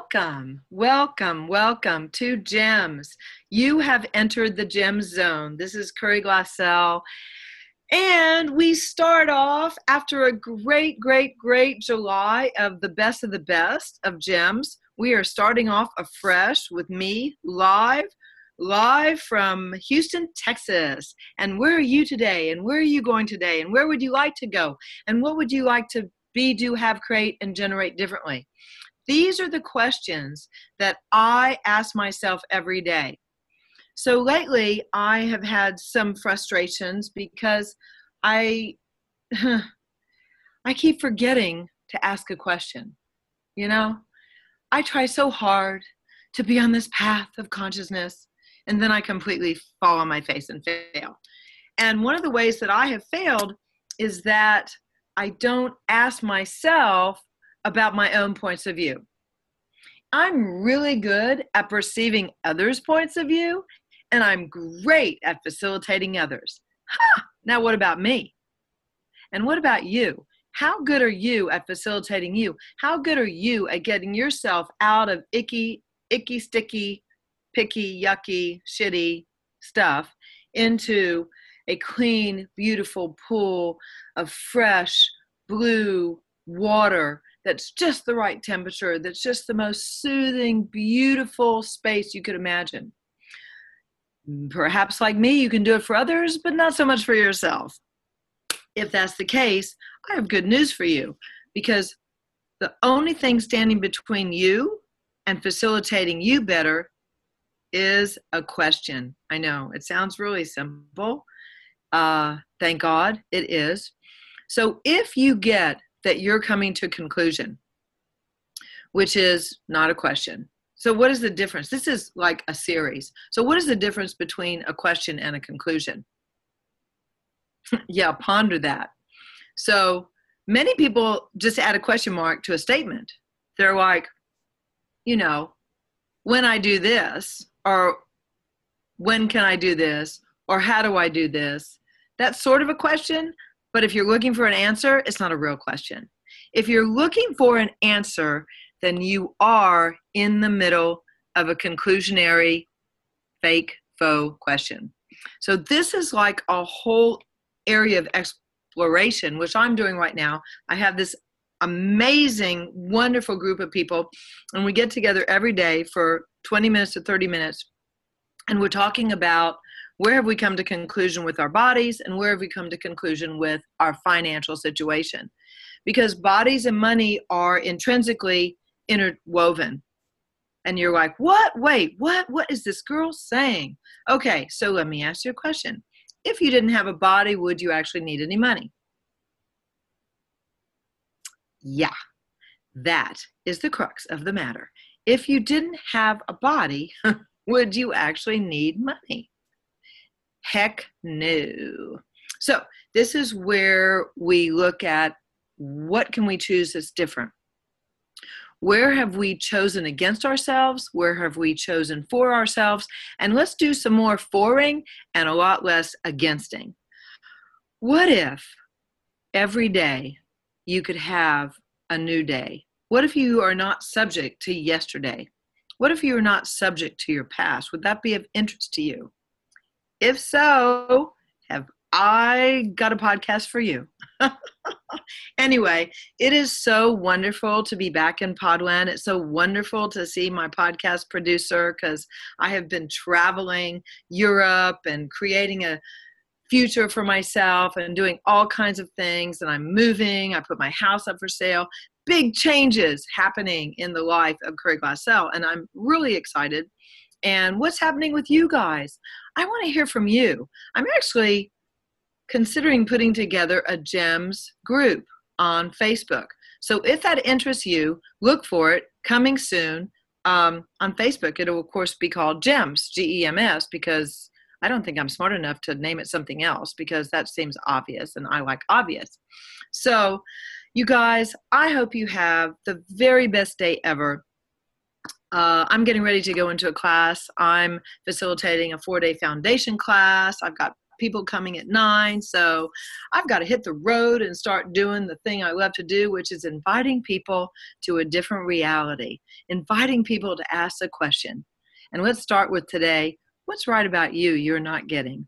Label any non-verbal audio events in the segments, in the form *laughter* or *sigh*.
Welcome, welcome, welcome to Gems. You have entered the Gem Zone. This is Curry Glassell. And we start off after a great, great, great July of the best of the best of Gems. We are starting off afresh with me live, live from Houston, Texas. And where are you today? And where are you going today? And where would you like to go? And what would you like to be, do, have, create, and generate differently? These are the questions that I ask myself every day. So lately, I have had some frustrations because I *sighs* I keep forgetting to ask a question. You know, I try so hard to be on this path of consciousness, and then I completely fall on my face and fail. And one of the ways that I have failed is that I don't ask myself about my own points of view. I'm really good at perceiving others' points of view, and I'm great at facilitating others. Huh, now, what about me? And what about you? How good are you at facilitating you? How good are you at getting yourself out of icky, icky, sticky, picky, yucky, shitty stuff into a clean, beautiful pool of fresh, blue water that's just the right temperature, that's just the most soothing, beautiful space you could imagine. Perhaps, like me, you can do it for others, but not so much for yourself. If that's the case, I have good news for you because the only thing standing between you and facilitating you better is a question. I know it sounds really simple. Uh, thank God it is. So if you get that you're coming to a conclusion, which is not a question. So, what is the difference? This is like a series. So, what is the difference between a question and a conclusion? *laughs* yeah, ponder that. So, many people just add a question mark to a statement. They're like, you know, when I do this, or when can I do this, or how do I do this? That's sort of a question, but if you're looking for an answer, it's not a real question. If you're looking for an answer, then you are in the middle of a conclusionary fake faux question. So this is like a whole area of exploration, which I'm doing right now. I have this amazing, wonderful group of people, and we get together every day for 20 minutes to 30 minutes, and we're talking about where have we come to conclusion with our bodies and where have we come to conclusion with our financial situation? Because bodies and money are intrinsically interwoven. And you're like what? Wait what? What is this girl saying? Okay so let me ask you a question. If you didn't have a body would you actually need any money? Yeah that is the crux of the matter. If you didn't have a body *laughs* would you actually need money Heck no. So this is where we look at what can we choose that's different. Where have we chosen against ourselves? Where have we chosen for ourselves? And let's do some more foring and a lot less againsting. What if every day you could have a new day? What if you are not subject to yesterday? What if you are not subject to your past? Would that be of interest to you? If so, have I got a podcast for you? *laughs* anyway, it is so wonderful to be back in Podland. It's so wonderful to see my podcast producer because I have been traveling Europe and creating a future for myself and doing all kinds of things. And I'm moving, I put my house up for sale. Big changes happening in the life of Curry Glassell, and I'm really excited and what's happening with you guys. I want to hear from you. I'm actually considering putting together a GEMS group on Facebook. So if that interests you, look for it coming soon um, on Facebook. It'll, of course, be called GEMS, G E M S, because I don't think I'm smart enough to name it something else because that seems obvious and I like obvious. So, you guys, I hope you have the very best day ever uh, I'm getting ready to go into a class. I'm facilitating a four day foundation class. I've got people coming at nine. So I've got to hit the road and start doing the thing I love to do, which is inviting people to a different reality, inviting people to ask a question. And let's start with today what's right about you you're not getting?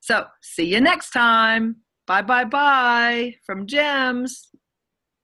So see you next time. Bye bye bye from Gems.